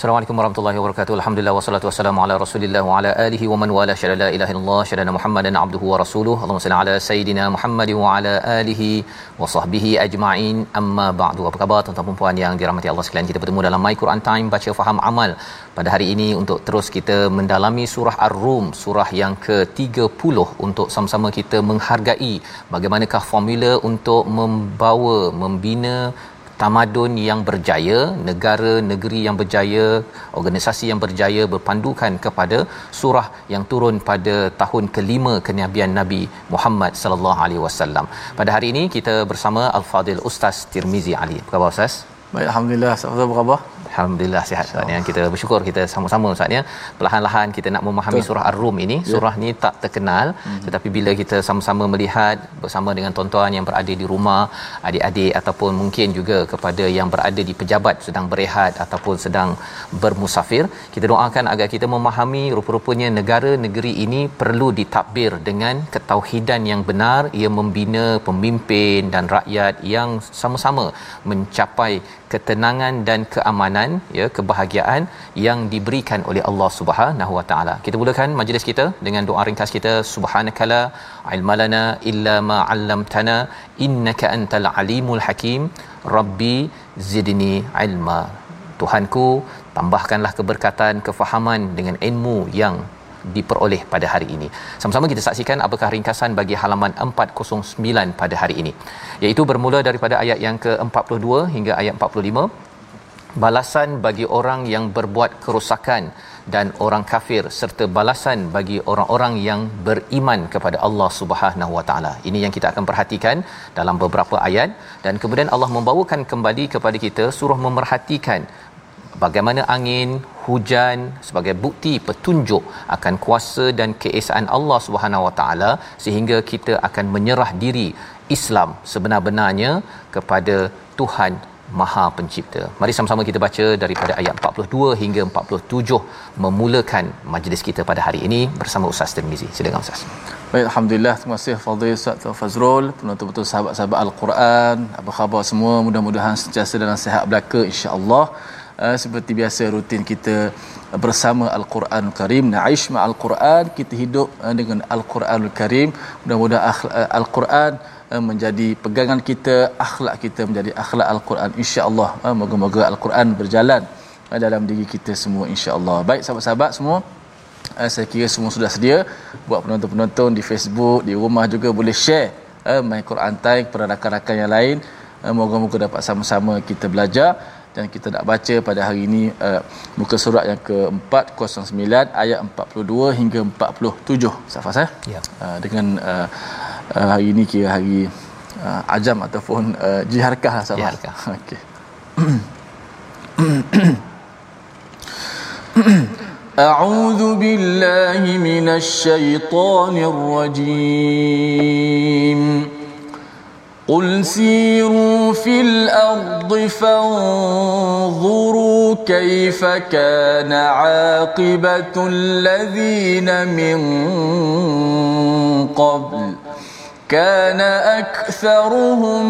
Assalamualaikum warahmatullahi wabarakatuh. Alhamdulillah wassalatu wassalamu ala Rasulillah wa ala alihi wa man wala syada la ilaha illallah syada Muhammadan abduhu wa rasuluhu. Allahumma salli ala sayidina Muhammad wa ala alihi wa sahbihi ajma'in. Amma ba'du. Apa khabar tuan-tuan dan puan yang dirahmati Allah sekalian? Kita bertemu dalam My Quran Time baca faham amal pada hari ini untuk terus kita mendalami surah Ar-Rum, surah yang ke-30 untuk sama-sama kita menghargai bagaimanakah formula untuk membawa membina tamadun yang berjaya, negara negeri yang berjaya, organisasi yang berjaya berpandukan kepada surah yang turun pada tahun kelima kenabian Nabi Muhammad sallallahu alaihi wasallam. Pada hari ini kita bersama Al-Fadil Ustaz Tirmizi Ali. Apa khabar Ustaz? Baik, Alhamdulillah. Apa khabar? Alhamdulillah sihat Ustaz ya. Kita bersyukur kita sama-sama Ustaz ya. Perlahan-lahan kita nak memahami Betul. surah Ar-Rum ini. Ya. Surah ni tak terkenal hmm. tetapi bila kita sama-sama melihat bersama dengan tuan-tuan yang berada di rumah, adik-adik ataupun mungkin juga kepada yang berada di pejabat sedang berehat ataupun sedang bermusafir, kita doakan agar kita memahami rupa-rupanya negara negeri ini perlu ditakbir dengan ketauhidan yang benar, ia membina pemimpin dan rakyat yang sama-sama mencapai ketenangan dan keamanan ya kebahagiaan yang diberikan oleh Allah Subhanahu Wa Taala. Kita mulakan majlis kita dengan doa ringkas kita subhanakala ilmalana illa ma 'allamtana innaka antal alimul hakim rabbi zidni ilma. Tuhanku tambahkanlah keberkatan kefahaman dengan ilmu yang diperoleh pada hari ini. Sama-sama kita saksikan apakah ringkasan bagi halaman 409 pada hari ini. Iaitu bermula daripada ayat yang ke-42 hingga ayat 45 balasan bagi orang yang berbuat kerosakan dan orang kafir serta balasan bagi orang-orang yang beriman kepada Allah Subhanahu Wa Taala. Ini yang kita akan perhatikan dalam beberapa ayat dan kemudian Allah membawakan kembali kepada kita suruh memerhatikan bagaimana angin, hujan sebagai bukti petunjuk akan kuasa dan keesaan Allah Subhanahu Wa Taala sehingga kita akan menyerah diri Islam sebenar-benarnya kepada Tuhan Maha Pencipta. Mari sama-sama kita baca daripada ayat 42 hingga 47 memulakan majlis kita pada hari ini bersama Ustaz Tirmizi. Silakan Ustaz. Baik, Alhamdulillah. Terima kasih Fadil Ustaz Fazrul, penonton-penonton sahabat-sahabat Al-Quran. Apa khabar semua? Mudah-mudahan sentiasa dalam sihat belaka insya-Allah. Uh, seperti biasa rutin kita bersama Al-Quran Karim. Naish al Quran kita hidup uh, dengan Al-Quranul Karim. Mudah-mudahan uh, Al-Quran menjadi pegangan kita akhlak kita menjadi akhlak Al-Quran. insya-Allah moga-moga Al-Quran berjalan dalam diri kita semua insya-Allah. Baik sahabat-sahabat semua saya kira semua sudah sedia buat penonton-penonton di Facebook di rumah juga boleh share My Quran Time kepada rakan-rakan yang lain. Moga-moga dapat sama-sama kita belajar dan kita nak baca pada hari ini uh, muka surat yang ke-409 ayat 42 hingga 47 Safas eh ya uh, dengan uh, uh, hari ini kira hari uh, ajam ataupun uh, jiharkah lah Safas jiharkah okey أعوذ بالله من الشيطان الرجيم قل سيروا في الأرض فانظروا كيف كان عاقبه الذين من قبل كان اكثرهم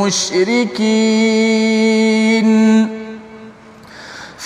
مشركين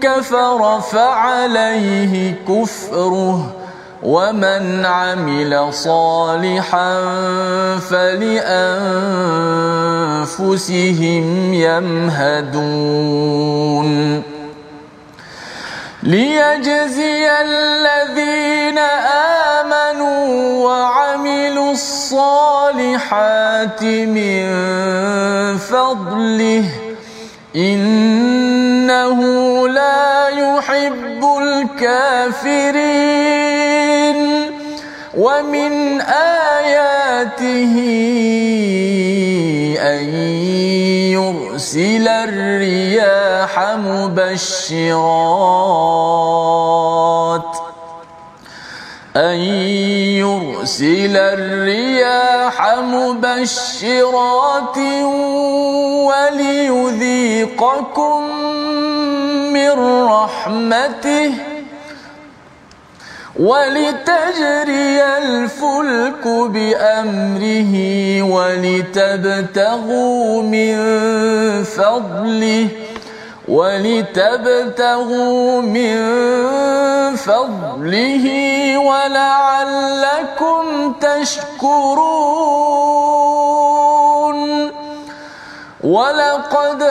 كفر فعليه كفره ومن عمل صالحا فلأنفسهم يمهدون. ليجزي الذين آمنوا وعملوا الصالحات من فضله إنه لا يحب الكافرين. ومن آياته أن يرسل الرياح مبشرات. أن يرسل الرياح مبشرات وليذيقكم من رحمته ولتجري الفلك بأمره ولتبتغوا من فضله ولتبتغوا من فضله ولعلكم تشكرون. ولقد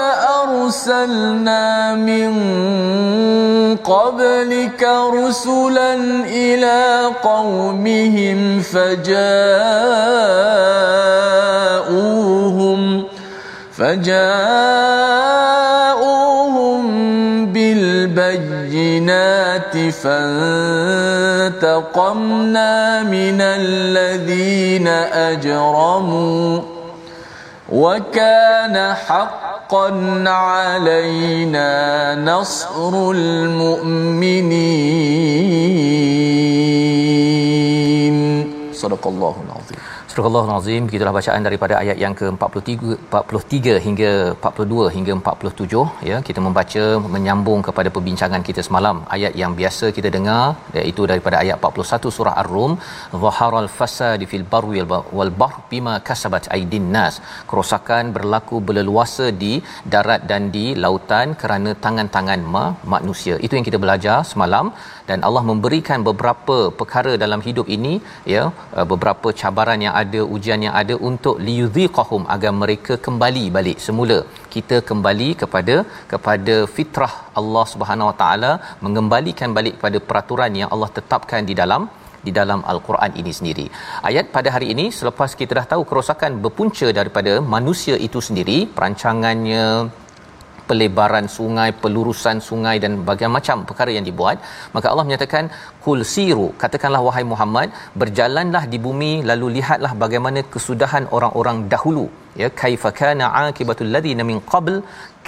أرسلنا من قبلك رسلا إلى قومهم فجاءوهم فجاءوهم بالبينات فانتقمنا من الذين أجرموا وكان حقا علينا نصر المؤمنين. صدق الله Astagfirullahalazim kita telah bacaan daripada ayat yang ke-43 43 hingga 42 hingga 47 ya. Kita membaca menyambung kepada perbincangan kita semalam. Ayat yang biasa kita dengar iaitu daripada ayat 41 surah Ar-Rum zaharal fasad fil barwi wal bahr bima kasabat aidin nas. Kerosakan berlaku berleluasa di darat dan di lautan kerana tangan-tangan ma- manusia. Itu yang kita belajar semalam dan Allah memberikan beberapa perkara dalam hidup ini ya beberapa cabaran yang ada ujian yang ada untuk liyudhiqahum agar mereka kembali balik semula kita kembali kepada kepada fitrah Allah Subhanahu Wa Taala mengembalikan balik kepada peraturan yang Allah tetapkan di dalam di dalam al-Quran ini sendiri. Ayat pada hari ini selepas kita dah tahu kerosakan berpunca daripada manusia itu sendiri, perancangannya pelebaran sungai, pelurusan sungai dan bagai macam perkara yang dibuat, maka Allah menyatakan kul siru, katakanlah wahai Muhammad, berjalanlah di bumi lalu lihatlah bagaimana kesudahan orang-orang dahulu. Ya, kaifa kana aqibatul ladina min qabl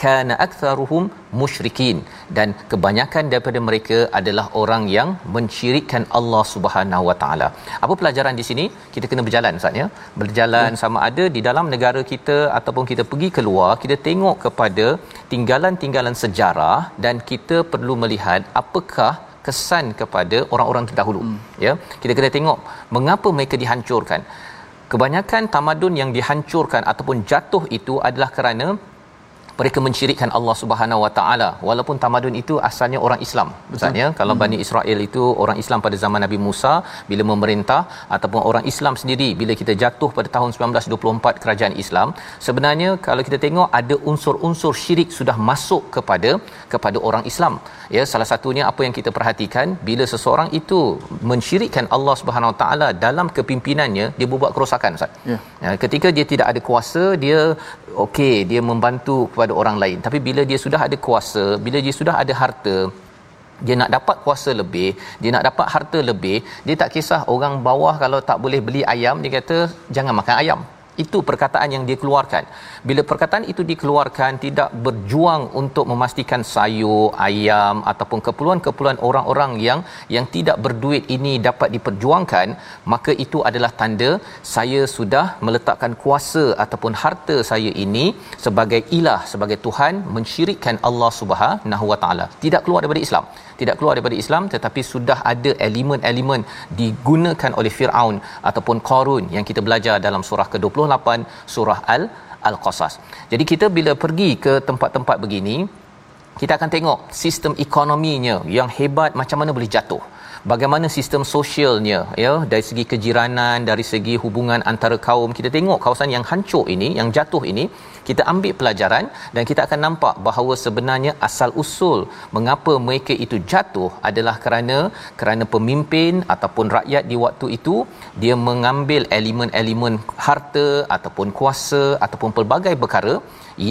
kana aktharuhum musyrikin dan kebanyakan daripada mereka adalah orang yang mensyirikkan Allah Subhanahu Wa Taala. Apa pelajaran di sini? Kita kena berjalan Ustaz ya. Berjalan hmm. sama ada di dalam negara kita ataupun kita pergi keluar, kita tengok kepada tinggalan-tinggalan sejarah dan kita perlu melihat apakah kesan kepada orang-orang terdahulu hmm. ya kita kena tengok mengapa mereka dihancurkan kebanyakan tamadun yang dihancurkan ataupun jatuh itu adalah kerana mereka mensyirikkan Allah Subhanahu Wa Taala. Walaupun tamadun itu asalnya orang Islam. Maksudnya kalau hmm. Bani Israel itu orang Islam pada zaman Nabi Musa bila memerintah ataupun orang Islam sendiri bila kita jatuh pada tahun 1924 kerajaan Islam sebenarnya kalau kita tengok ada unsur-unsur syirik sudah masuk kepada kepada orang Islam. Ya salah satunya apa yang kita perhatikan bila seseorang itu mensyirikkan Allah Subhanahu Wa Taala dalam kepimpinannya dia berbuat kerosakan ustaz. Ya. ya ketika dia tidak ada kuasa dia okey dia membantu kepada orang lain. Tapi bila dia sudah ada kuasa bila dia sudah ada harta dia nak dapat kuasa lebih dia nak dapat harta lebih dia tak kisah orang bawah kalau tak boleh beli ayam dia kata jangan makan ayam itu perkataan yang dia keluarkan bila perkataan itu dikeluarkan tidak berjuang untuk memastikan sayur ayam ataupun keperluan-keperluan orang-orang yang yang tidak berduit ini dapat diperjuangkan maka itu adalah tanda saya sudah meletakkan kuasa ataupun harta saya ini sebagai ilah sebagai tuhan mensyirikkan Allah Subhanahu Wa Taala. Tidak keluar daripada Islam tidak keluar daripada Islam tetapi sudah ada elemen-elemen digunakan oleh Firaun ataupun Qarun yang kita belajar dalam surah ke-28 surah Al Al-Qasas. Jadi kita bila pergi ke tempat-tempat begini kita akan tengok sistem ekonominya yang hebat macam mana boleh jatuh bagaimana sistem sosialnya ya? Dari segi kejiranan dari segi hubungan antara kaum. Kita tengok kawasan yang hancur ini yang jatuh ini kita ambil pelajaran dan kita akan nampak bahawa sebenarnya asal usul mengapa mereka itu jatuh adalah kerana kerana pemimpin ataupun rakyat di waktu itu dia mengambil elemen-elemen harta ataupun kuasa ataupun pelbagai perkara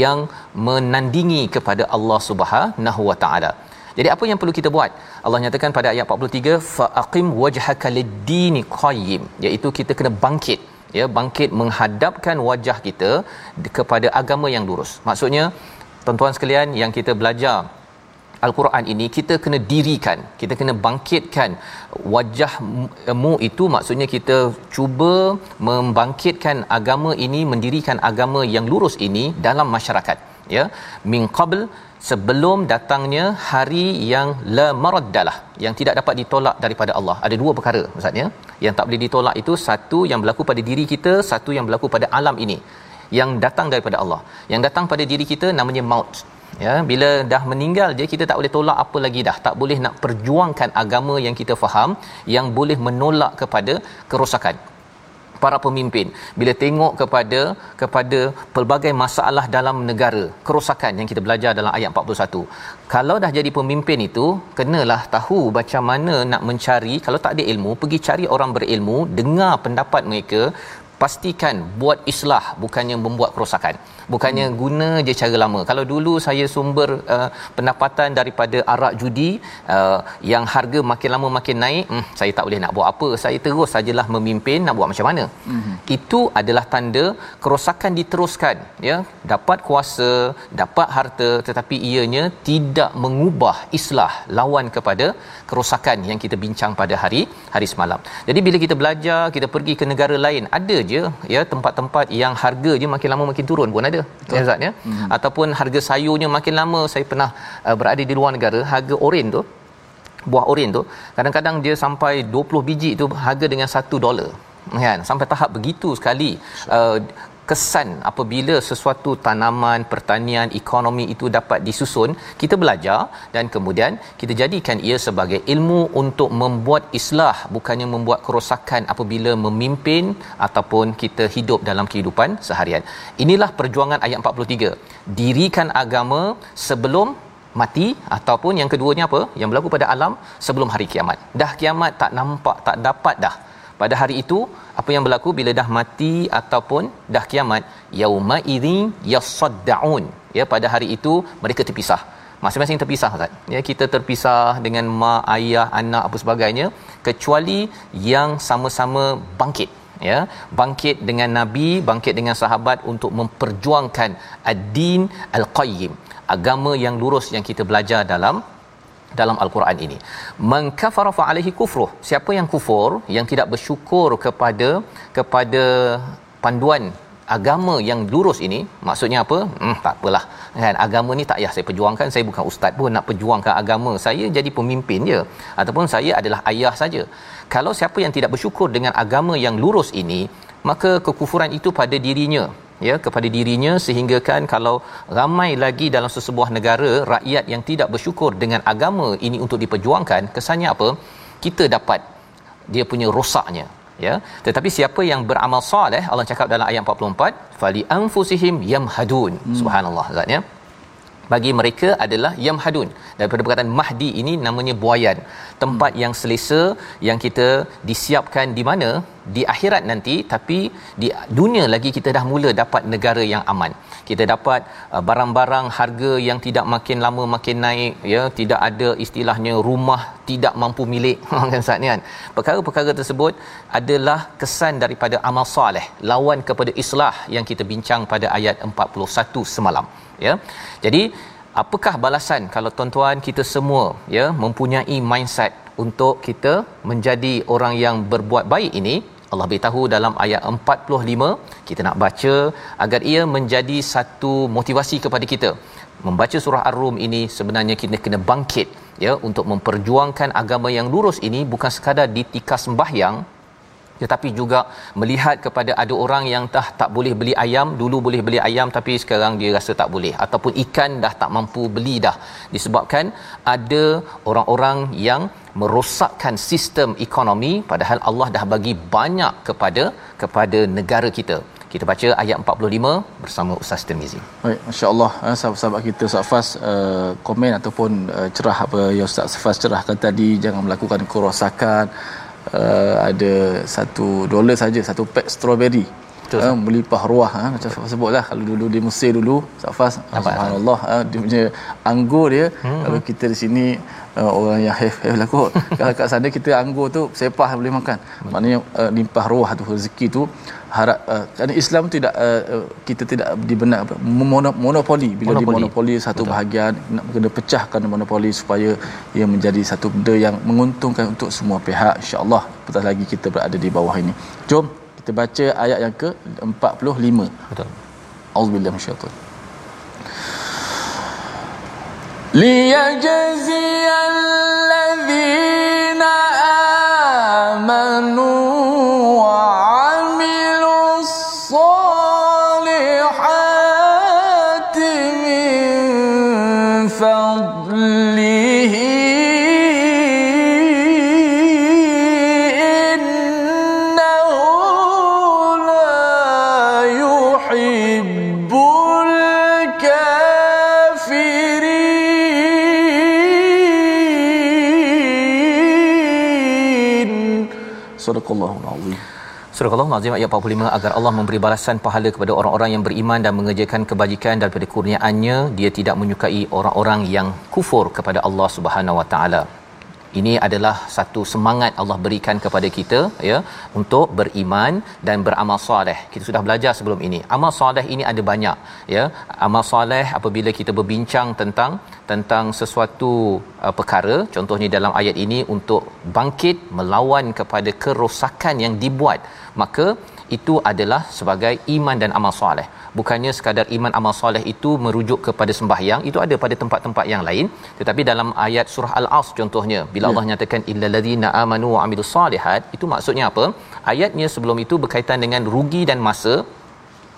yang menandingi kepada Allah Subhanahu Wa Taala jadi apa yang perlu kita buat? Allah nyatakan pada ayat 43 faqim wajhaka lid-dini qayyim iaitu kita kena bangkit ya bangkit menghadapkan wajah kita kepada agama yang lurus. Maksudnya tuan-tuan sekalian yang kita belajar Al-Quran ini kita kena dirikan, kita kena bangkitkan wajahmu itu maksudnya kita cuba membangkitkan agama ini, mendirikan agama yang lurus ini dalam masyarakat. Ya, min qabl sebelum datangnya hari yang la maraddalah yang tidak dapat ditolak daripada Allah. Ada dua perkara maksudnya yang tak boleh ditolak itu satu yang berlaku pada diri kita, satu yang berlaku pada alam ini yang datang daripada Allah. Yang datang pada diri kita namanya maut. Ya, bila dah meninggal je kita tak boleh tolak apa lagi dah. Tak boleh nak perjuangkan agama yang kita faham yang boleh menolak kepada kerosakan para pemimpin. Bila tengok kepada kepada pelbagai masalah dalam negara kerosakan yang kita belajar dalam ayat 41 kalau dah jadi pemimpin itu kenalah tahu macam mana nak mencari kalau tak ada ilmu pergi cari orang berilmu dengar pendapat mereka pastikan buat islah bukannya membuat kerosakan bukannya hmm. guna je cara lama. Kalau dulu saya sumber uh, pendapatan daripada arak judi uh, yang harga makin lama makin naik hmm, saya tak boleh nak buat apa. Saya terus sajalah memimpin nak buat macam mana. Hmm. itu adalah tanda kerosakan diteruskan ya. Dapat kuasa dapat harta tetapi ianya tidak mengubah islah lawan kepada kerosakan yang kita bincang pada hari hari semalam. Jadi bila kita belajar kita pergi ke negara lain ada je ya tempat-tempat yang harga je makin lama makin turun pun ada Betul. ya Zat ya hmm. ataupun harga sayurnya makin lama saya pernah uh, berada di luar negara harga oren tu buah oren tu kadang-kadang dia sampai 20 biji tu harga dengan 1 dolar kan sampai tahap begitu sekali uh, kesan apabila sesuatu tanaman pertanian ekonomi itu dapat disusun kita belajar dan kemudian kita jadikan ia sebagai ilmu untuk membuat islah bukannya membuat kerosakan apabila memimpin ataupun kita hidup dalam kehidupan seharian. Inilah perjuangan ayat 43 dirikan agama sebelum mati ataupun yang keduanya apa? Yang berlaku pada alam sebelum hari kiamat. Dah kiamat tak nampak tak dapat dah pada hari itu apa yang berlaku? Bila dah mati ataupun dah kiamat yauma idzin yasaddaun. Ya pada hari itu mereka terpisah. Masing-masing terpisah Ustaz. Ya kita terpisah dengan mak ayah anak apa sebagainya kecuali yang sama-sama bangkit. Ya bangkit dengan nabi bangkit dengan sahabat untuk memperjuangkan ad-din al-qayyim agama yang lurus yang kita belajar dalam dalam al-Quran ini. Man kafara fa alaihi kufruh. Siapa yang kufur, yang tidak bersyukur kepada kepada panduan agama yang lurus ini maksudnya apa? Hmm tak apalah. Kan agama ni tak payah saya perjuangkan. Saya bukan ustaz pun nak perjuangkan agama. Saya jadi pemimpin je. Ataupun saya adalah ayah saja. Kalau siapa yang tidak bersyukur dengan agama yang lurus ini maka kekufuran itu pada dirinya ya kepada dirinya sehingga kan kalau ramai lagi dalam sesebuah negara rakyat yang tidak bersyukur dengan agama ini untuk diperjuangkan kesannya apa? Kita dapat dia punya rosaknya ya. Tetapi siapa yang beramal soleh Allah cakap dalam ayat 44 fali anfusihim yamhadun. Hmm. subhanallah zatnya bagi mereka adalah yamhadun. Daripada perkataan mahdi ini namanya buayan. Tempat yang selesa yang kita disiapkan di mana? Di akhirat nanti tapi di dunia lagi kita dah mula dapat negara yang aman. Kita dapat uh, barang-barang harga yang tidak makin lama makin naik ya. Tidak ada istilahnya rumah tidak mampu milik. Kan saat kan? Perkara-perkara tersebut adalah kesan daripada amal soleh lawan kepada islah yang kita bincang pada ayat 41 semalam ya. Jadi apakah balasan kalau tuan-tuan kita semua ya mempunyai mindset untuk kita menjadi orang yang berbuat baik ini? Allah beritahu dalam ayat 45 kita nak baca agar ia menjadi satu motivasi kepada kita. Membaca surah ar-rum ini sebenarnya kita kena bangkit ya untuk memperjuangkan agama yang lurus ini bukan sekadar ditika sembahyang tetapi juga melihat kepada ada orang yang dah tak boleh beli ayam dulu boleh beli ayam tapi sekarang dia rasa tak boleh. Ataupun ikan dah tak mampu beli dah. Disebabkan ada orang-orang yang merosakkan sistem ekonomi padahal Allah dah bagi banyak kepada kepada negara kita. Kita baca ayat 45 bersama Ustaz Tirmizi. Baik, masya-Allah eh, sahabat-sahabat kita Ustaz Fas uh, komen ataupun uh, cerah apa yang Ustaz Fas cerahkan tadi jangan melakukan kerosakan uh, ada satu dolar saja satu pack strawberry Betul. Uh, melipah ruah ha, macam saya sebutlah kalau dulu di Mesir dulu Safas subhanallah uh, dia punya anggur dia hmm. kalau kita di sini uh, orang yang hef hef lah kot. Kalau kat sana kita anggur tu sepah boleh makan. Maknanya uh, limpah ruah tu rezeki tu harap uh, kerana Islam tidak uh, kita tidak dibenak monopoli. Bila monopoli. dimonopoli satu Betul. bahagian nak kena pecahkan monopoli supaya ia menjadi satu benda yang menguntungkan untuk semua pihak. Insyaallah apatah lagi kita berada di bawah ini. Jom kita baca ayat yang ke 45 betul. Auzubillahi minasyaitan liyajziyal ladzina amanu Sadaqallahul azim. Surah Al-Azim ayat 45 agar Allah memberi balasan pahala kepada orang-orang yang beriman dan mengerjakan kebajikan daripada kurniaannya dia tidak menyukai orang-orang yang kufur kepada Allah Subhanahu Wa Taala ini adalah satu semangat Allah berikan kepada kita ya untuk beriman dan beramal soleh. Kita sudah belajar sebelum ini. Amal soleh ini ada banyak ya. Amal soleh apabila kita berbincang tentang tentang sesuatu uh, perkara contohnya dalam ayat ini untuk bangkit melawan kepada kerosakan yang dibuat maka itu adalah sebagai iman dan amal soleh bukannya sekadar iman amal soleh itu merujuk kepada sembahyang itu ada pada tempat-tempat yang lain. Tetapi dalam ayat surah al-as contohnya bila ya. Allah nyatakan illal ladzina amanu wa amilus solihat itu maksudnya apa? Ayatnya sebelum itu berkaitan dengan rugi dan masa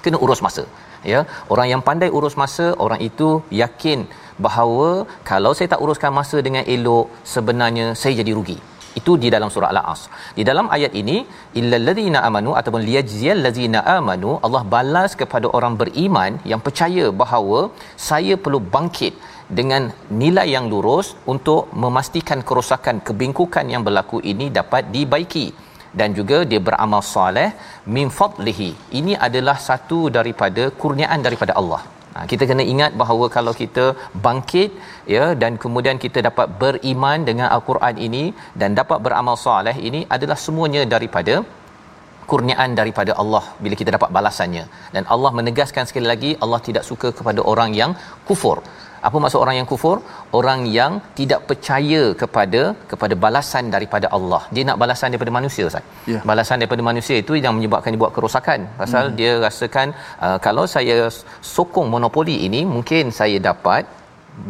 kena urus masa. Ya orang yang pandai urus masa orang itu yakin bahawa kalau saya tak uruskan masa dengan elok sebenarnya saya jadi rugi itu di dalam surah al-as di dalam ayat ini illal ladzina amanu ataupun liyajziyal ladzina amanu Allah balas kepada orang beriman yang percaya bahawa saya perlu bangkit dengan nilai yang lurus untuk memastikan kerosakan kebingkukan yang berlaku ini dapat dibaiki. Dan juga dia beramal soleh min fadlihi. Ini adalah satu daripada kurniaan daripada Allah kita kena ingat bahawa kalau kita bangkit ya dan kemudian kita dapat beriman dengan al-Quran ini dan dapat beramal soleh ini adalah semuanya daripada kurniaan daripada Allah bila kita dapat balasannya. Dan Allah menegaskan sekali lagi Allah tidak suka kepada orang yang kufur apa maksud orang yang kufur? Orang yang tidak percaya kepada kepada balasan daripada Allah. Dia nak balasan daripada manusia Ustaz. Yeah. balasan daripada manusia itu yang menyebabkan dia buat kerosakan. Pasal mm. dia rasakan uh, kalau saya sokong monopoli ini mungkin saya dapat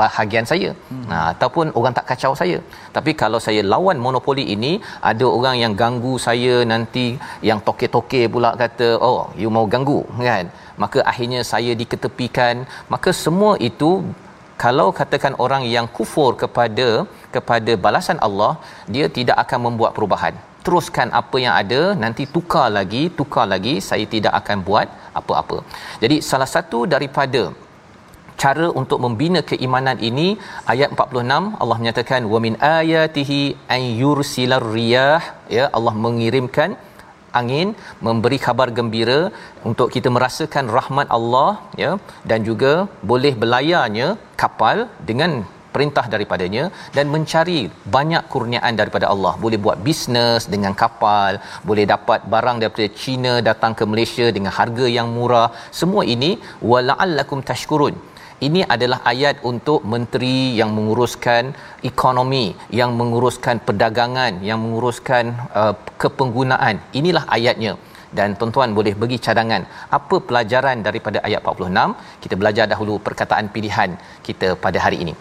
bahagian saya. Hmm. nah ataupun orang tak kacau saya. Tapi kalau saya lawan monopoli ini ada orang yang ganggu saya nanti yang toke-toke pula kata oh you mau ganggu kan? Maka akhirnya saya diketepikan. Maka semua itu kalau katakan orang yang kufur kepada kepada balasan Allah dia tidak akan membuat perubahan. Teruskan apa yang ada nanti tukar lagi tukar lagi saya tidak akan buat apa-apa. Jadi salah satu daripada cara untuk membina keimanan ini ayat 46 Allah menyatakan wa min ayatihi an yursilar riyah. Ya Allah mengirimkan angin memberi kabar gembira untuk kita merasakan rahmat Allah ya dan juga boleh belayarnya kapal dengan perintah daripadanya dan mencari banyak kurniaan daripada Allah. Boleh buat bisnes dengan kapal boleh dapat barang daripada China datang ke Malaysia dengan harga yang murah. Semua ini wala'allakum tashkurun ini adalah ayat untuk menteri yang menguruskan ekonomi yang menguruskan perdagangan yang menguruskan uh, kepenggunaan. Inilah ayatnya. Dan tuan-tuan boleh bagi cadangan apa pelajaran daripada ayat 46 kita belajar dahulu perkataan pilihan kita pada hari ini.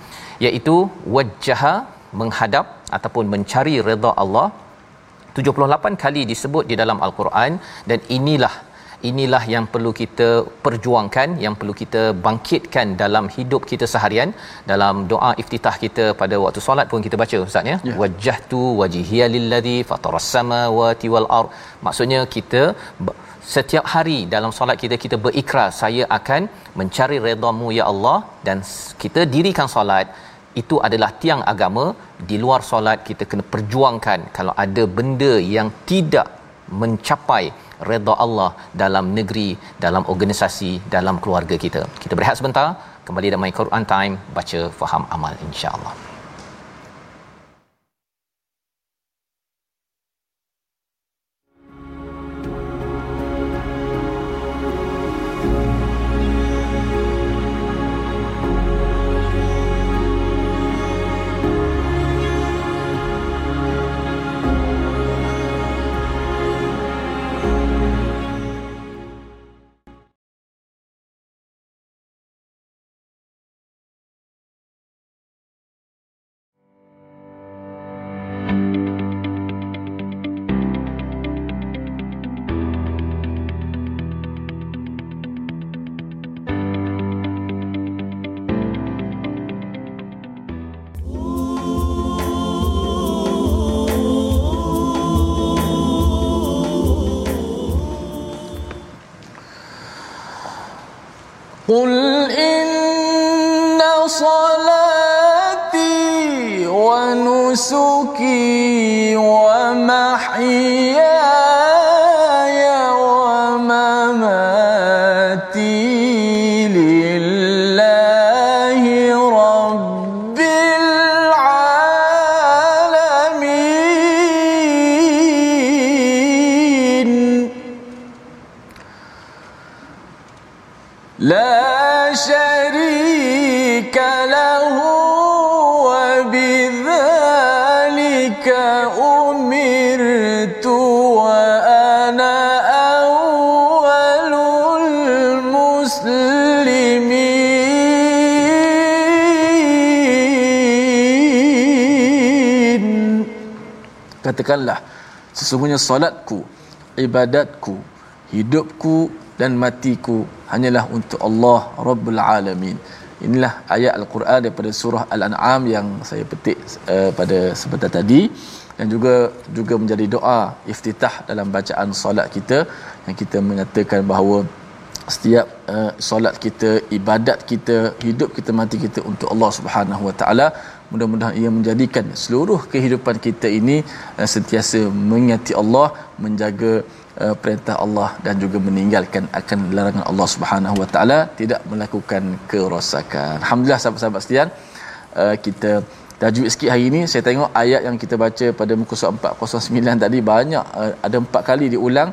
Iaitu wajjaha menghadap ataupun mencari redha Allah. 78 kali disebut di dalam al-Quran dan inilah inilah yang perlu kita perjuangkan yang perlu kita bangkitkan dalam hidup kita seharian. Dalam doa iftitah kita pada waktu solat pun kita baca ustaz ya? Yeah. wajjahtu wajhiya lilladhi fataras samawati wal ard. Maksudnya kita setiap hari dalam solat kita kita berikrar saya akan mencari redha-Mu ya Allah dan kita dirikan solat. Itu adalah tiang agama. Di luar solat kita kena perjuangkan kalau ada benda yang tidak mencapai redha Allah dalam negeri dalam organisasi dalam keluarga kita. Kita berehat sebentar. Kembali dalam my Quran time baca faham amal insya-Allah قل إن صلاتي ونسكي ومحياي أمرت وأنا أول المسلمين katakanlah sesungguhnya solatku ibadatku hidupku dan matiku hanyalah untuk Allah Rabbul Alamin. Inilah ayat Al-Quran daripada surah Al-An'am yang saya petik uh, pada sebentar tadi dan juga juga menjadi doa iftitah dalam bacaan solat kita yang kita menyatakan bahawa setiap uh, solat kita, ibadat kita, hidup kita, mati kita untuk Allah Subhanahu Wa Taala. Mudah-mudahan ia menjadikan seluruh kehidupan kita ini uh, sentiasa mengingati Allah, menjaga uh, perintah Allah dan juga meninggalkan akan larangan Allah Subhanahu Wa Taala, tidak melakukan kerosakan. Alhamdulillah sahabat-sahabat sekalian, uh, kita tajwid sikit hari ini saya tengok ayat yang kita baca pada muka surat 409 tadi banyak uh, ada empat kali diulang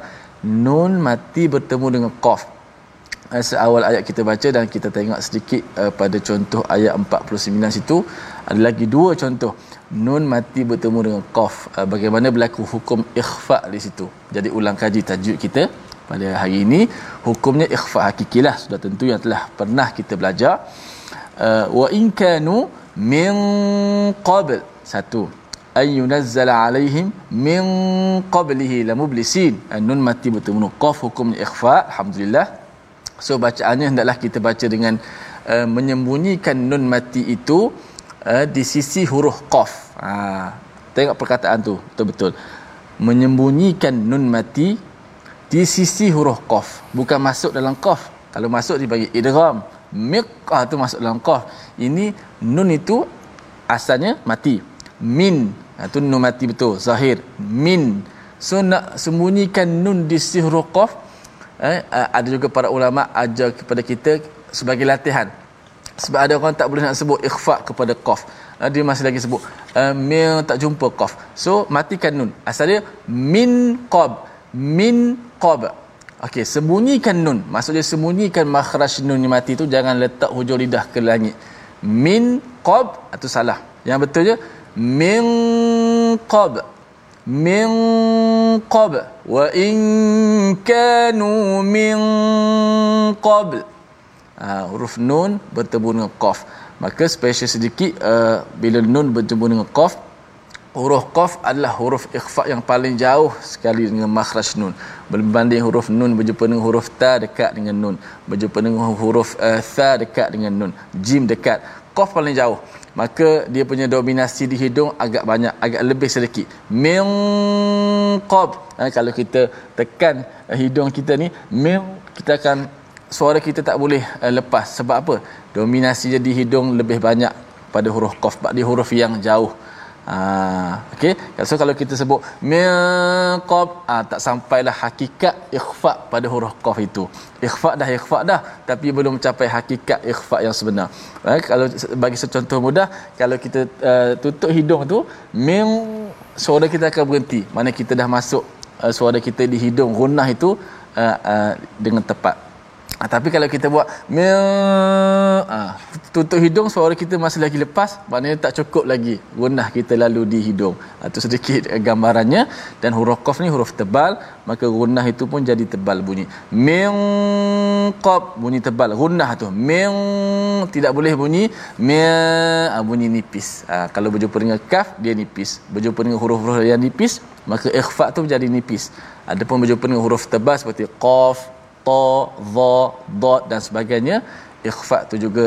nun mati bertemu dengan qaf. Uh, seawal ayat kita baca dan kita tengok sedikit uh, pada contoh ayat 49 situ ada lagi dua contoh. Nun mati bertemu dengan qaf. Uh, bagaimana berlaku hukum ikhfa di situ? Jadi ulang kaji tajwid kita pada hari ini. Hukumnya ikhfa hakikilah sudah tentu yang telah pernah kita belajar. Uh, wa in kanu min qabl. Satu. Ay yunazzala alaihim min qablihi la mublisin nun mati bertemu. Qaf hukumnya ikhfa alhamdulillah. So bacaannya hendaklah kita baca dengan uh, menyembunyikan nun mati itu uh, di sisi huruf qaf. Ha tengok perkataan tu. Betul-betul. Menyembunyikan nun mati di sisi huruf qaf. Bukan masuk dalam qaf. Kalau masuk dibagi idgham miqah tu masuk dalam qaf. Ini nun itu asalnya mati. Min. Ha, tu nun mati betul zahir. Min. So nak sembunyikan nun di sihru qaf eh, ada juga para ulama ajar kepada kita sebagai latihan. Sebab ada orang tak boleh nak sebut ikhfa kepada qaf. Uh, dia masih lagi sebut uh, min tak jumpa qaf. So matikan nun. Asal dia min qab. Min qab okey sembunyikan nun. Maksudnya sembunyikan makhraj nun yang mati tu jangan letak hujung lidah ke langit. Min qab atau salah. Yang betulnya min qab. Min qab. Wa in kanu min qabl uh, huruf nun bertemu dengan qaf. Maka special sedikit uh, bila nun bertemu dengan qaf huruf qaf adalah huruf ikhfa yang paling jauh sekali dengan makhraj nun. Berbanding huruf nun berjumpa dengan huruf ta dekat dengan nun. Berjumpa dengan huruf uh, tha dekat dengan nun. Jim dekat. Qaf paling jauh. Maka dia punya dominasi di hidung agak banyak agak lebih sedikit. Min qab. Ha, kalau kita tekan hidung kita ni min kita akan suara kita tak boleh uh, lepas. Sebab apa? Dominasi jadi hidung lebih banyak pada huruf qaf. Di huruf yang jauh ha okey. So kalau kita sebut miqab ah tak sampailah hakikat ikhfa pada huruf qaf itu. Ikhfa dah ikhfa dah tapi belum mencapai hakikat ikhfa yang sebenar. Eh, kalau bagi secontoh mudah kalau kita uh, tutup hidung tu min suara kita akan berhenti. Mana kita dah masuk uh, suara kita di hidung gunnah itu uh, uh, dengan tepat Ha, tapi kalau kita buat ha, tutup hidung suara kita masih lagi lepas maknanya tak cukup lagi gunah kita lalu di hidung. Itu ha, sedikit gambarannya. Dan huruf qaf ni huruf tebal maka gunah itu pun jadi tebal bunyi. Min qab bunyi tebal. Gunah tu. Min tidak boleh bunyi. Ha, bunyi nipis. Ha, kalau berjumpa dengan kaf dia nipis. Berjumpa dengan huruf-huruf yang nipis maka ikhfa tu jadi nipis. Adapun berjumpa dengan huruf tebal seperti qaf ta dha dad dan sebagainya ikhfa tu juga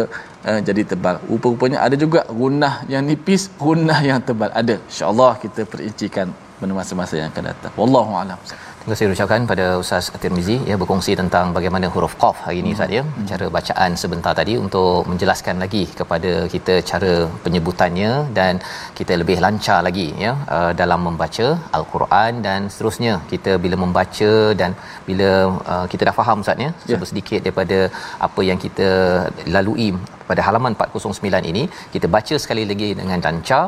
uh, jadi tebal. Rupa-rupanya ada juga gunah yang nipis gunah yang tebal. Ada. Insyaallah kita perincikan pada masa-masa yang akan datang. Wallahu alam Terima kasih ucapkan pada Ustaz Tirmizi ya berkongsi tentang bagaimana huruf qaf hari ini Ustaz ya hmm. cara bacaan sebentar tadi untuk menjelaskan lagi kepada kita cara penyebutannya dan kita lebih lancar lagi ya uh, dalam membaca al-Quran dan seterusnya kita bila membaca dan bila uh, kita dah faham Ustaz ya yeah. sedikit daripada apa yang kita lalui pada halaman 409 ini kita baca sekali lagi dengan lancar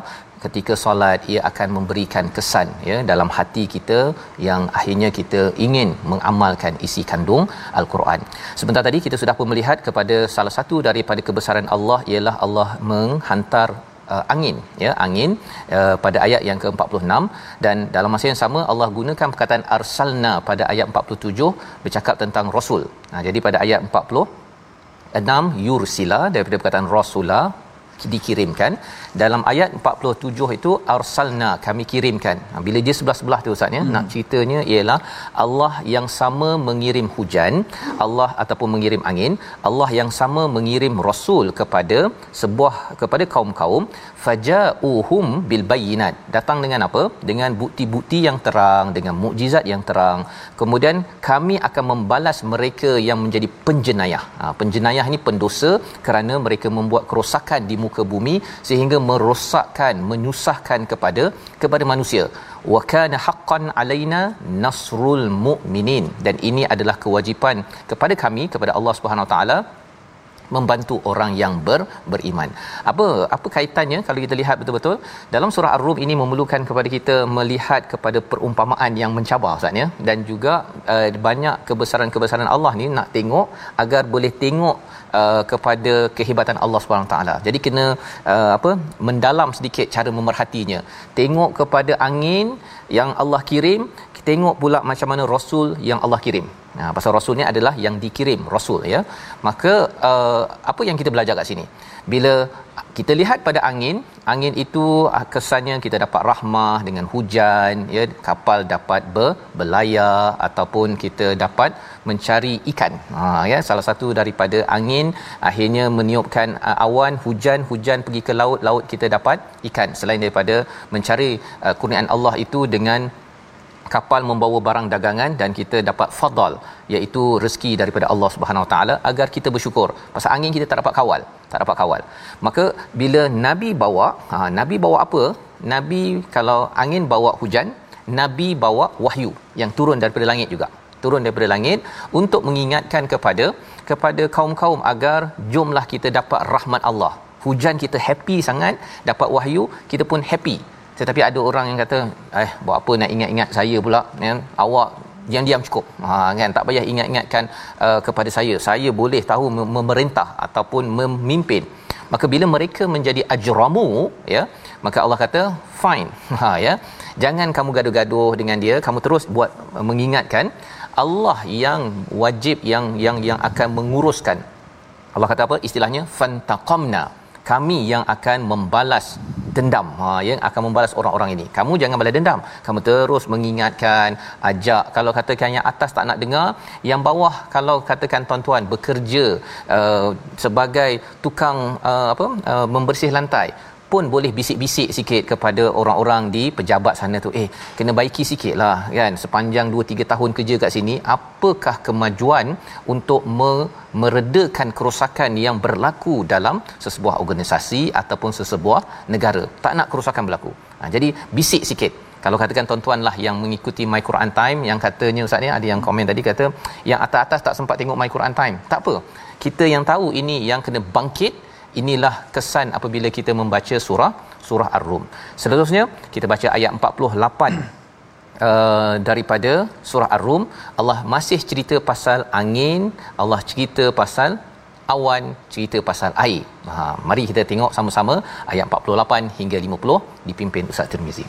ketika solat ia akan memberikan kesan ya dalam hati kita yang akhirnya kita ingin mengamalkan isi kandung al-Quran. Sebentar tadi kita sudah pun melihat kepada salah satu daripada kebesaran Allah ialah Allah menghantar uh, angin ya angin uh, pada ayat yang ke-46 dan dalam masa yang sama Allah gunakan perkataan arsalna pada ayat 47 bercakap tentang rasul. Nah jadi pada ayat 40 enam yursila daripada perkataan rasula dikirimkan dalam ayat 47 itu arsalna kami kirimkan ha, bila dia sebelah-sebelah tu ustaz ya hmm. nak ceritanya ialah Allah yang sama mengirim hujan Allah ataupun mengirim angin Allah yang sama mengirim rasul kepada sebuah kepada kaum-kaum faja'uhum bil bayyinat datang dengan apa? Dengan bukti-bukti yang terang dengan mukjizat yang terang. Kemudian kami akan membalas mereka yang menjadi penjenayah. Ha, penjenayah ini pendosa kerana mereka membuat kerosakan di muka bumi sehingga merosakkan menyusahkan kepada kepada manusia. Wa kana haqqan alaina nasrul mu'minin. Dan ini adalah kewajipan kepada kami kepada Allah Subhanahu taala membantu orang yang ber, beriman. Apa apa kaitannya kalau kita lihat betul-betul dalam surah Ar-Rum ini memerlukan kepada kita melihat kepada perumpamaan yang mencabar Ustaz ya dan juga uh, banyak kebesaran-kebesaran Allah ni nak tengok agar boleh tengok uh, kepada kehebatan Allah Subhanahu taala. Jadi kena uh, apa mendalam sedikit cara memerhatinya. Tengok kepada angin yang Allah kirim, tengok pula macam mana rasul yang Allah kirim. Nah, pasal rasul ni adalah yang dikirim rasul ya. Maka uh, apa yang kita belajar kat sini? Bila kita lihat pada angin, angin itu uh, kesannya kita dapat rahmah dengan hujan ya, kapal dapat ber, berlayar ataupun kita dapat mencari ikan. Ha ya, salah satu daripada angin akhirnya meniupkan uh, awan hujan, hujan pergi ke laut, laut kita dapat ikan. Selain daripada mencari uh, kurniaan Allah itu dengan kapal membawa barang dagangan dan kita dapat fadal iaitu rezeki daripada Allah Subhanahu Taala agar kita bersyukur. Pasal angin kita tak dapat kawal tak dapat kawal. Maka bila nabi bawa ha, nabi bawa apa? Nabi kalau angin bawa hujan nabi bawa wahyu yang turun daripada langit juga. Turun daripada langit untuk mengingatkan kepada kepada kaum-kaum agar jomlah kita dapat rahmat Allah. Hujan kita happy sangat dapat wahyu kita pun happy tetapi ada orang yang kata eh buat apa nak ingat-ingat saya pula kan? Awak diam-diam cukup. Ha kan? Tak payah ingat-ingatkan uh, kepada saya. Saya boleh tahu memerintah ataupun memimpin. Maka bila mereka menjadi ajramu ya maka Allah kata fine. Ha ya. Jangan kamu gaduh-gaduh dengan dia. Kamu terus buat mengingatkan Allah yang wajib yang yang yang akan menguruskan. Allah kata apa? Istilahnya fantaqamna kami yang akan membalas dendam. Ha yang akan membalas orang-orang ini. Kamu jangan balas dendam. Kamu terus mengingatkan ajak. Kalau katakan yang atas tak nak dengar yang bawah kalau katakan tuan-tuan bekerja uh, sebagai tukang uh, apa uh, membersih lantai pun boleh bisik-bisik sikit kepada orang-orang di pejabat sana tu eh kena baiki sikitlah kan? Sepanjang 2 3 tahun kerja kat sini apakah kemajuan untuk me- meredakan kerosakan yang berlaku dalam sesebuah organisasi ataupun sesebuah negara? Tak nak kerosakan berlaku. Ha, jadi bisik sikit. Kalau katakan tuan-tuan lah yang mengikuti My Quran Time yang katanya ustaz ni ada yang komen tadi kata yang atas-atas tak sempat tengok My Quran Time. Tak apa. Kita yang tahu ini yang kena bangkit inilah kesan apabila kita membaca surah surah ar-rum seterusnya kita baca ayat 48 Uh, daripada surah ar-rum Allah masih cerita pasal angin Allah cerita pasal awan cerita pasal air ha mari kita tengok sama-sama ayat 48 hingga 50 dipimpin Ustaz Tirmizi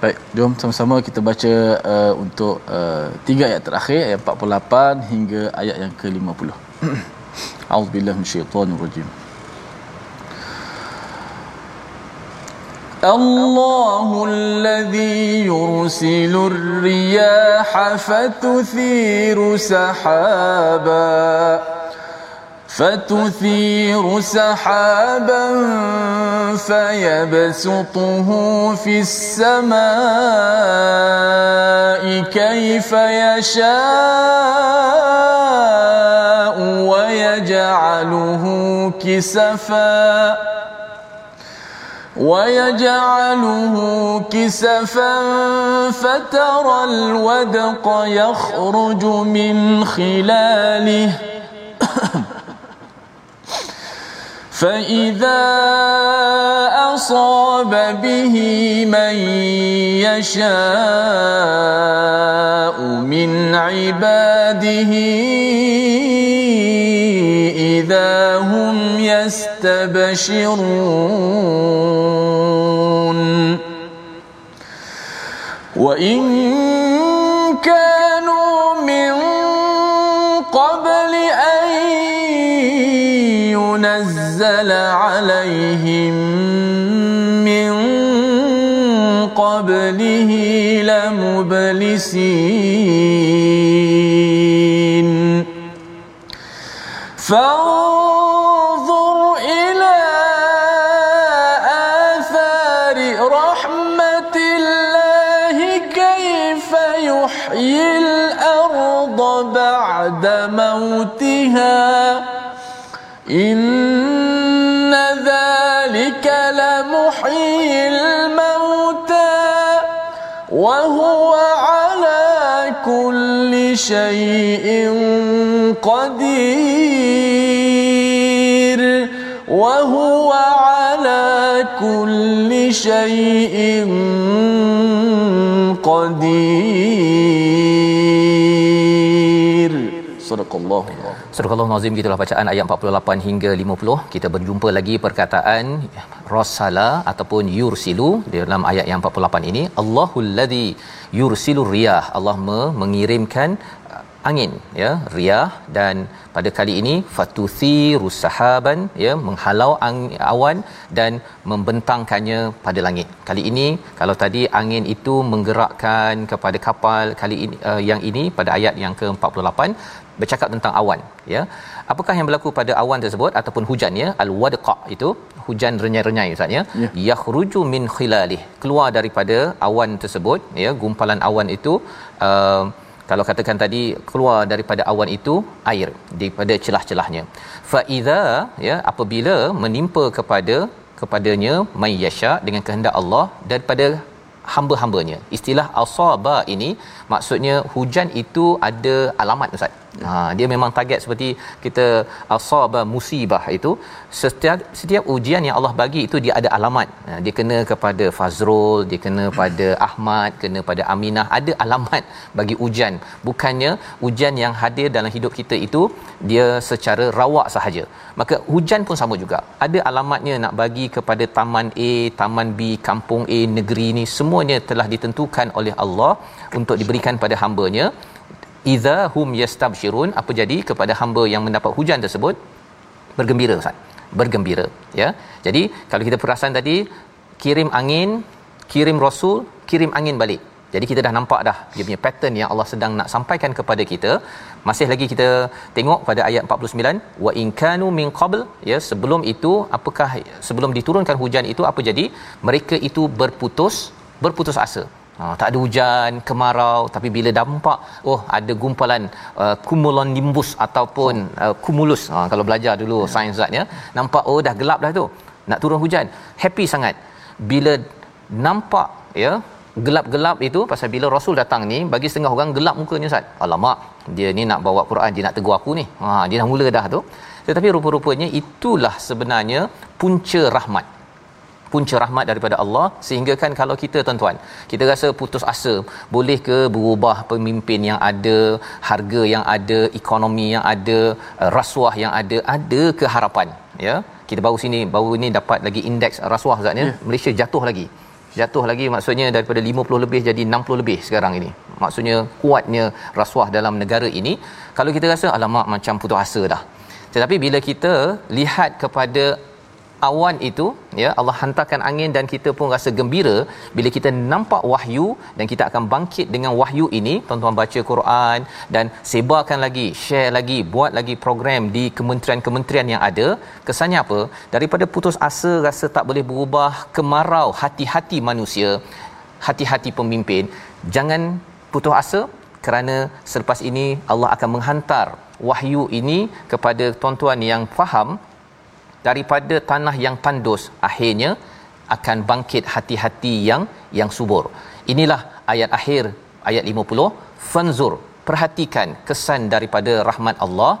Baik, jom sama-sama kita baca uh, untuk uh, tiga ayat terakhir ayat 48 hingga ayat yang ke-50. A'udzubillahi minasyaitonirrajim. الله الذي يرسل الرياح فتثير سحابا فتثير سحابا فيبسطه في السماء كيف يشاء ويجعله كسفاً. ويجعله كسفا فترى الودق يخرج من خلاله. فإذا أصاب به من يشاء من عباده إذا هم يستبشرون وإن كانوا من قبل أن ينزل عليهم من قبله لمبلسين شيء قدير وهو على كل شيء قدير. صدق الله. Al-Nazim gitulah bacaan ayat 48 hingga 50 kita berjumpa lagi perkataan rasala ataupun yursilu dalam ayat yang 48 ini. Allahul ladzi yursilur riyah. Allah mengirimkan angin ya riyah. Dan pada kali ini fatuthiru sahaban ya menghalau ang- awan dan membentangkannya pada langit. Kali ini kalau tadi angin itu menggerakkan kepada kapal kali ini uh, yang ini pada ayat yang ke-48 bercakap tentang awan ya. Apakah yang berlaku pada awan tersebut ataupun hujan ya? Al-wadqa itu hujan renyai-renyai ustaz ya. Ya. yakhruju min khilalih. Keluar daripada awan tersebut ya gumpalan awan itu uh, kalau katakan tadi keluar daripada awan itu air daripada celah-celahnya. Fa idza ya apabila menimpa kepada kepadanya may yasha dengan kehendak Allah daripada hamba-hambanya. Istilah asaba ini maksudnya hujan itu ada alamat ustaz ha dia memang target seperti kita asaba musibah itu. Setiap setiap ujian yang Allah bagi itu dia ada alamat. Ha, dia kena kepada Fazrul dia kena pada Ahmad kena pada Aminah. Ada alamat bagi ujian. Bukannya ujian yang hadir dalam hidup kita itu dia secara rawak sahaja. Maka hujan pun sama juga. Ada alamatnya nak bagi kepada taman A taman B kampung A negeri ni semuanya telah ditentukan oleh Allah untuk diberikan pada hambanya idza hum yastabshirun apa jadi kepada hamba yang mendapat hujan tersebut? Bergembira ustaz. Bergembira ya. Jadi kalau kita perasan tadi kirim angin kirim rasul kirim angin balik. Jadi kita dah nampak dah dia punya pattern yang Allah sedang nak sampaikan kepada kita. Masih lagi kita tengok pada ayat 49 wa in kanu min qabl ya sebelum itu apakah sebelum diturunkan hujan itu apa jadi? Mereka itu berputus berputus asa Ha, tak ada hujan, kemarau tapi bila dampak oh ada gumpalan uh, cumulonimbus ataupun uh, cumulus ha, kalau belajar dulu ya. sains zat ya nampak oh dah gelap dah tu nak turun hujan happy sangat bila nampak ya gelap-gelap itu pasal bila rasul datang ni bagi setengah orang gelap mukanya Ustaz. Alamak, dia ni nak bawa Quran, dia nak tegur aku ni. Ha, dia dah mula dah tu. Tetapi rupa-rupanya itulah sebenarnya punca rahmat punca rahmat daripada Allah sehingga kan kalau kita tuan-tuan kita rasa putus asa boleh ke berubah pemimpin yang ada harga yang ada ekonomi yang ada uh, rasuah yang ada ada ke harapan? Ya kita baru sini baru ni dapat lagi indeks rasuah zatnya yeah. Malaysia jatuh lagi. Jatuh lagi maksudnya daripada 50 lebih jadi 60 lebih sekarang ini. Maksudnya kuatnya rasuah dalam negara ini kalau kita rasa alamak macam putus asa dah. Tetapi bila kita lihat kepada awan itu ya Allah hantarkan angin dan kita pun rasa gembira bila kita nampak wahyu dan kita akan bangkit dengan wahyu ini. Tuan-tuan baca Quran dan sebarkan lagi share lagi buat lagi program di kementerian-kementerian yang ada. Kesannya apa? Daripada putus asa rasa tak boleh berubah kemarau hati-hati manusia hati-hati pemimpin jangan putus asa kerana selepas ini Allah akan menghantar wahyu ini kepada tuan-tuan yang faham daripada tanah yang tandus akhirnya akan bangkit hati-hati yang yang subur. Inilah ayat akhir ayat 50 fanzur perhatikan kesan daripada rahmat Allah.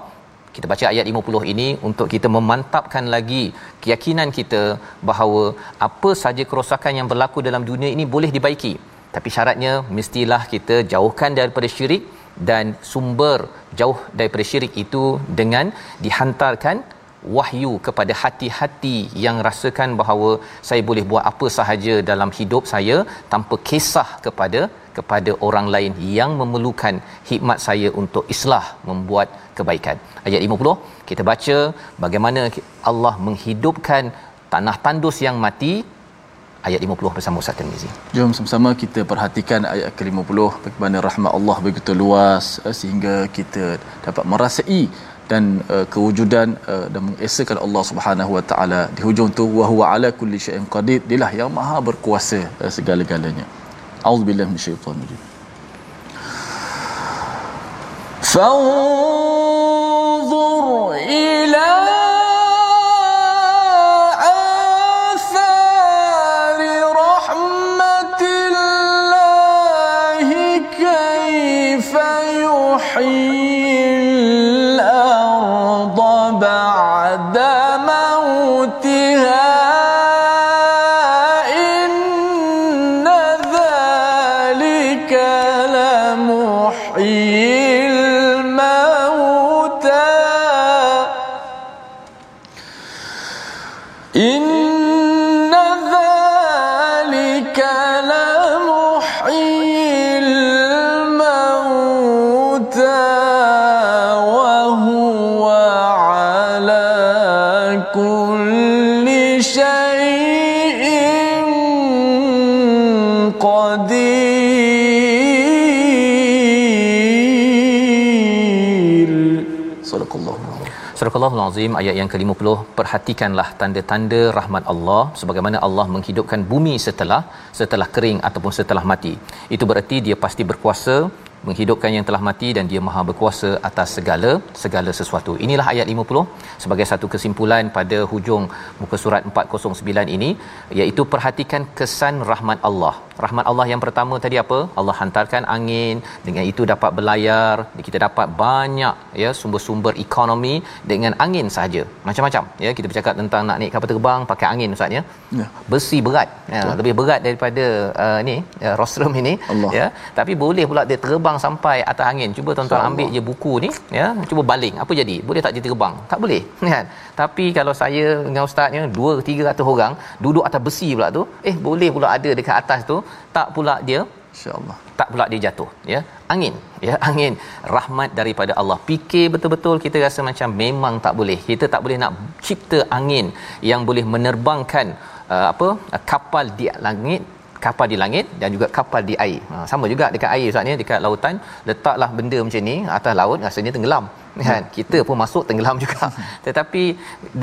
Kita baca ayat 50 ini untuk kita memantapkan lagi keyakinan kita bahawa apa saja kerosakan yang berlaku dalam dunia ini boleh dibaiki. Tapi syaratnya mestilah kita jauhkan daripada syirik dan sumber jauh daripada syirik itu dengan dihantarkan wahyu kepada hati-hati yang rasakan bahawa saya boleh buat apa sahaja dalam hidup saya tanpa kisah kepada kepada orang lain yang memerlukan hikmat saya untuk islah membuat kebaikan. Ayat 50 kita baca bagaimana Allah menghidupkan tanah tandus yang mati ayat 50 bersama Ustaz Tirmizi. Jom sama-sama kita perhatikan ayat ke-50 bagaimana rahmat Allah begitu luas eh, sehingga kita dapat merasai dan uh, kewujudan uh, dan mengesakan Allah Subhanahu Wa Taala di hujung tu wa huwa ala kulli syai'in qadir dilah yang maha berkuasa uh, segala-galanya. Auzubillahi minasyaitonir rajim. فانظر إلى آثار Surah Al-Azim ayat yang ke-50 perhatikanlah tanda-tanda rahmat Allah sebagaimana Allah menghidupkan bumi setelah setelah kering ataupun setelah mati. Itu bererti dia pasti berkuasa menghidupkan yang telah mati dan dia maha berkuasa atas segala segala sesuatu. Inilah ayat 50 sebagai satu kesimpulan pada hujung muka surat 409 ini iaitu perhatikan kesan rahmat Allah. Rahmat Allah yang pertama tadi apa? Allah hantarkan angin dengan itu dapat berlayar, kita dapat banyak ya sumber-sumber ekonomi dengan angin sahaja. Macam-macam ya kita bercakap tentang nak naik kapal terbang pakai angin ustaz ya. ya. Besi berat. Ya, lebih berat daripada uh, ni ya, rostrum ini Allah. ya. Tapi boleh pula dia terbang sampai atas angin cuba tuan-tuan ambil je buku ni ya cuba baling apa jadi boleh tak dia terbang tak boleh kan tapi kalau saya dengan ustaznya 2 300 orang duduk atas besi pula tu eh boleh pula ada dekat atas tu tak pula dia insyaallah. tak pula dia jatuh ya. Angin ya angin rahmat daripada Allah. Fikir betul-betul kita rasa macam memang tak boleh. Kita tak boleh nak cipta angin yang boleh menerbangkan uh, apa uh, kapal di langit kapal di langit dan juga kapal di air. Ha, sama juga dekat air Ustaz ni dekat lautan letaklah benda macam ni atas laut rasanya tenggelam. Kan? Kita pun masuk tenggelam juga. Tetapi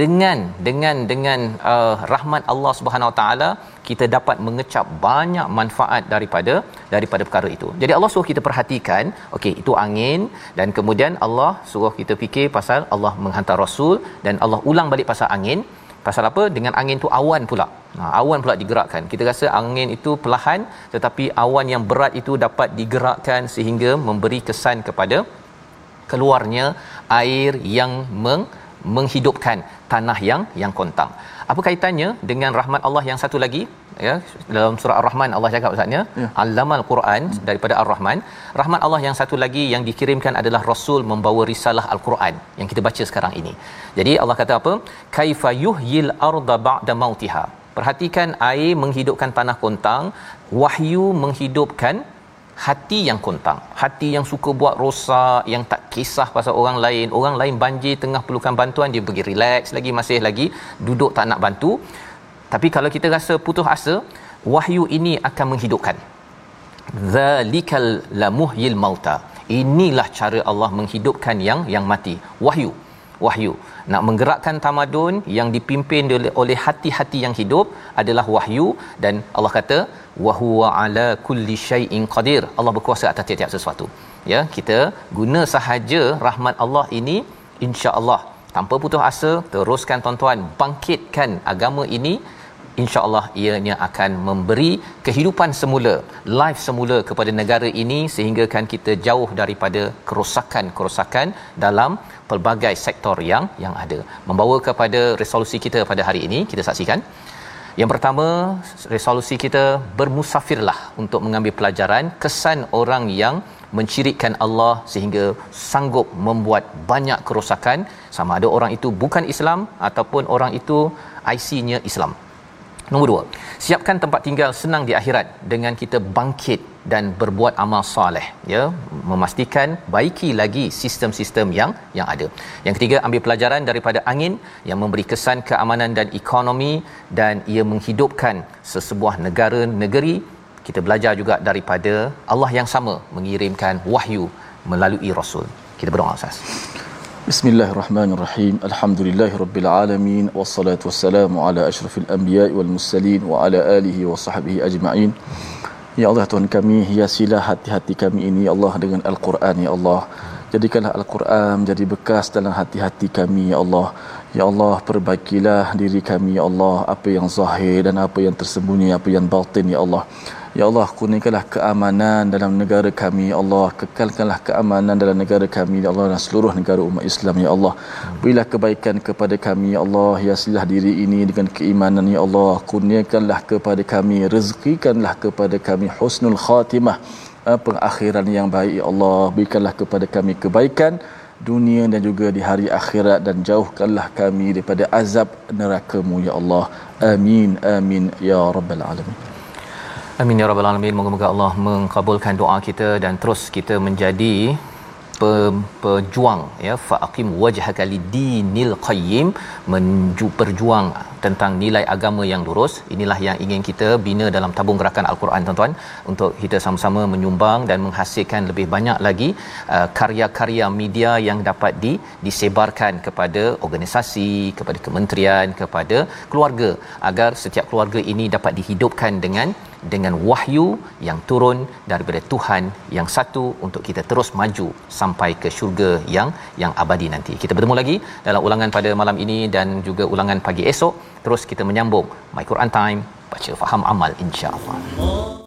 dengan dengan dengan uh, rahmat Allah Subhanahu Wa taala kita dapat mengecap banyak manfaat daripada daripada perkara itu. Jadi Allah suruh kita perhatikan okey itu angin dan kemudian Allah suruh kita fikir pasal Allah menghantar rasul dan Allah ulang balik pasal angin pasal apa? Dengan angin tu awan pula. Ha, awan pula digerakkan. Kita rasa angin itu perlahan tetapi awan yang berat itu dapat digerakkan sehingga memberi kesan kepada keluarnya air yang meng, menghidupkan tanah yang yang kontang apa kaitannya dengan rahmat Allah yang satu lagi ya dalam surah ar-rahman Allah cakap ustaznya ya. allamal quran hmm. daripada ar-rahman rahmat Allah yang satu lagi yang dikirimkan adalah rasul membawa risalah al-quran yang kita baca sekarang ini jadi Allah kata apa kaifa yuhyil arda ba'da mautiha perhatikan air menghidupkan tanah kontang wahyu menghidupkan hati yang kontang hati yang suka buat rosak yang tak kisah pasal orang lain. Orang lain banjir tengah perlukan bantuan dia pergi relax lagi masih lagi duduk tak nak bantu. Tapi kalau kita rasa putus asa wahyu ini akan menghidupkan. Zalikal lamuhyil mauta. Inilah cara Allah menghidupkan yang yang mati. Wahyu wahyu. Nak menggerakkan tamadun yang dipimpin oleh hati-hati yang hidup adalah wahyu. Dan Allah kata wa huwa ala kulli syai'in qadir. Allah berkuasa atas tiap-tiap sesuatu. Ya kita guna sahaja rahmat Allah ini insya-Allah. Tanpa putus asa teruskan tuan-tuan bangkitkan agama ini insya-Allah ianya akan memberi kehidupan semula life semula kepada negara ini sehingga kan kita jauh daripada kerosakan-kerosakan dalam pelbagai sektor yang yang ada. Membawa kepada resolusi kita pada hari ini kita saksikan yang pertama resolusi kita bermusafirlah untuk mengambil pelajaran kesan orang yang mencirikan Allah sehingga sanggup membuat banyak kerosakan. Sama ada orang itu bukan Islam ataupun orang itu IC-nya Islam Nombor dua, siapkan tempat tinggal senang di akhirat dengan kita bangkit dan berbuat amal soleh ya memastikan baiki lagi sistem-sistem yang yang ada. Yang ketiga ambil pelajaran daripada angin yang memberi kesan keamanan dan ekonomi dan ia menghidupkan sesebuah negara negeri. Kita belajar juga daripada Allah yang sama mengirimkan wahyu melalui rasul. Kita berdoa Ustaz. بسم الله الرحمن الرحيم الحمد لله رب العالمين والصلاة والسلام على أشرف الأنبياء والمرسلين وعلى آله وصحبه أجمعين Ya Allah Tuhan kami hiasilah hati-hati kami ini ya Allah dengan Al-Quran ya Allah jadikanlah Al-Quran menjadi bekas dalam hati-hati kami ya Allah ya Allah perbaikilah diri kami ya Allah apa yang zahir dan apa yang tersembunyi apa yang batin ya Allah Ya Allah, kurniakanlah keamanan dalam negara kami. Ya Allah, kekalkanlah keamanan dalam negara kami. Ya Allah, dan seluruh negara umat Islam. Ya Allah, berilah kebaikan kepada kami. Ya Allah, hiasilah diri ini dengan keimanan. Ya Allah, kurniakanlah kepada kami. Rezekikanlah kepada kami husnul khatimah. Pengakhiran yang baik. Ya Allah, berikanlah kepada kami kebaikan dunia dan juga di hari akhirat dan jauhkanlah kami daripada azab neraka-Mu ya Allah. Amin amin ya rabbal alamin. Amin ya rabbal alamin. Moga-moga Allah mengkabulkan doa kita dan terus kita menjadi pejuang ya faqim wajhaka lidinil qayyim menju perjuang tentang nilai agama yang lurus inilah yang ingin kita bina dalam tabung gerakan al-Quran tuan-tuan untuk kita sama-sama menyumbang dan menghasilkan lebih banyak lagi uh, karya-karya media yang dapat di disebarkan kepada organisasi kepada kementerian kepada keluarga agar setiap keluarga ini dapat dihidupkan dengan dengan wahyu yang turun daripada Tuhan yang satu untuk kita terus maju sampai ke syurga yang yang abadi nanti. Kita bertemu lagi dalam ulangan pada malam ini dan juga ulangan pagi esok. Terus kita menyambung My Quran Time baca faham amal insya-Allah.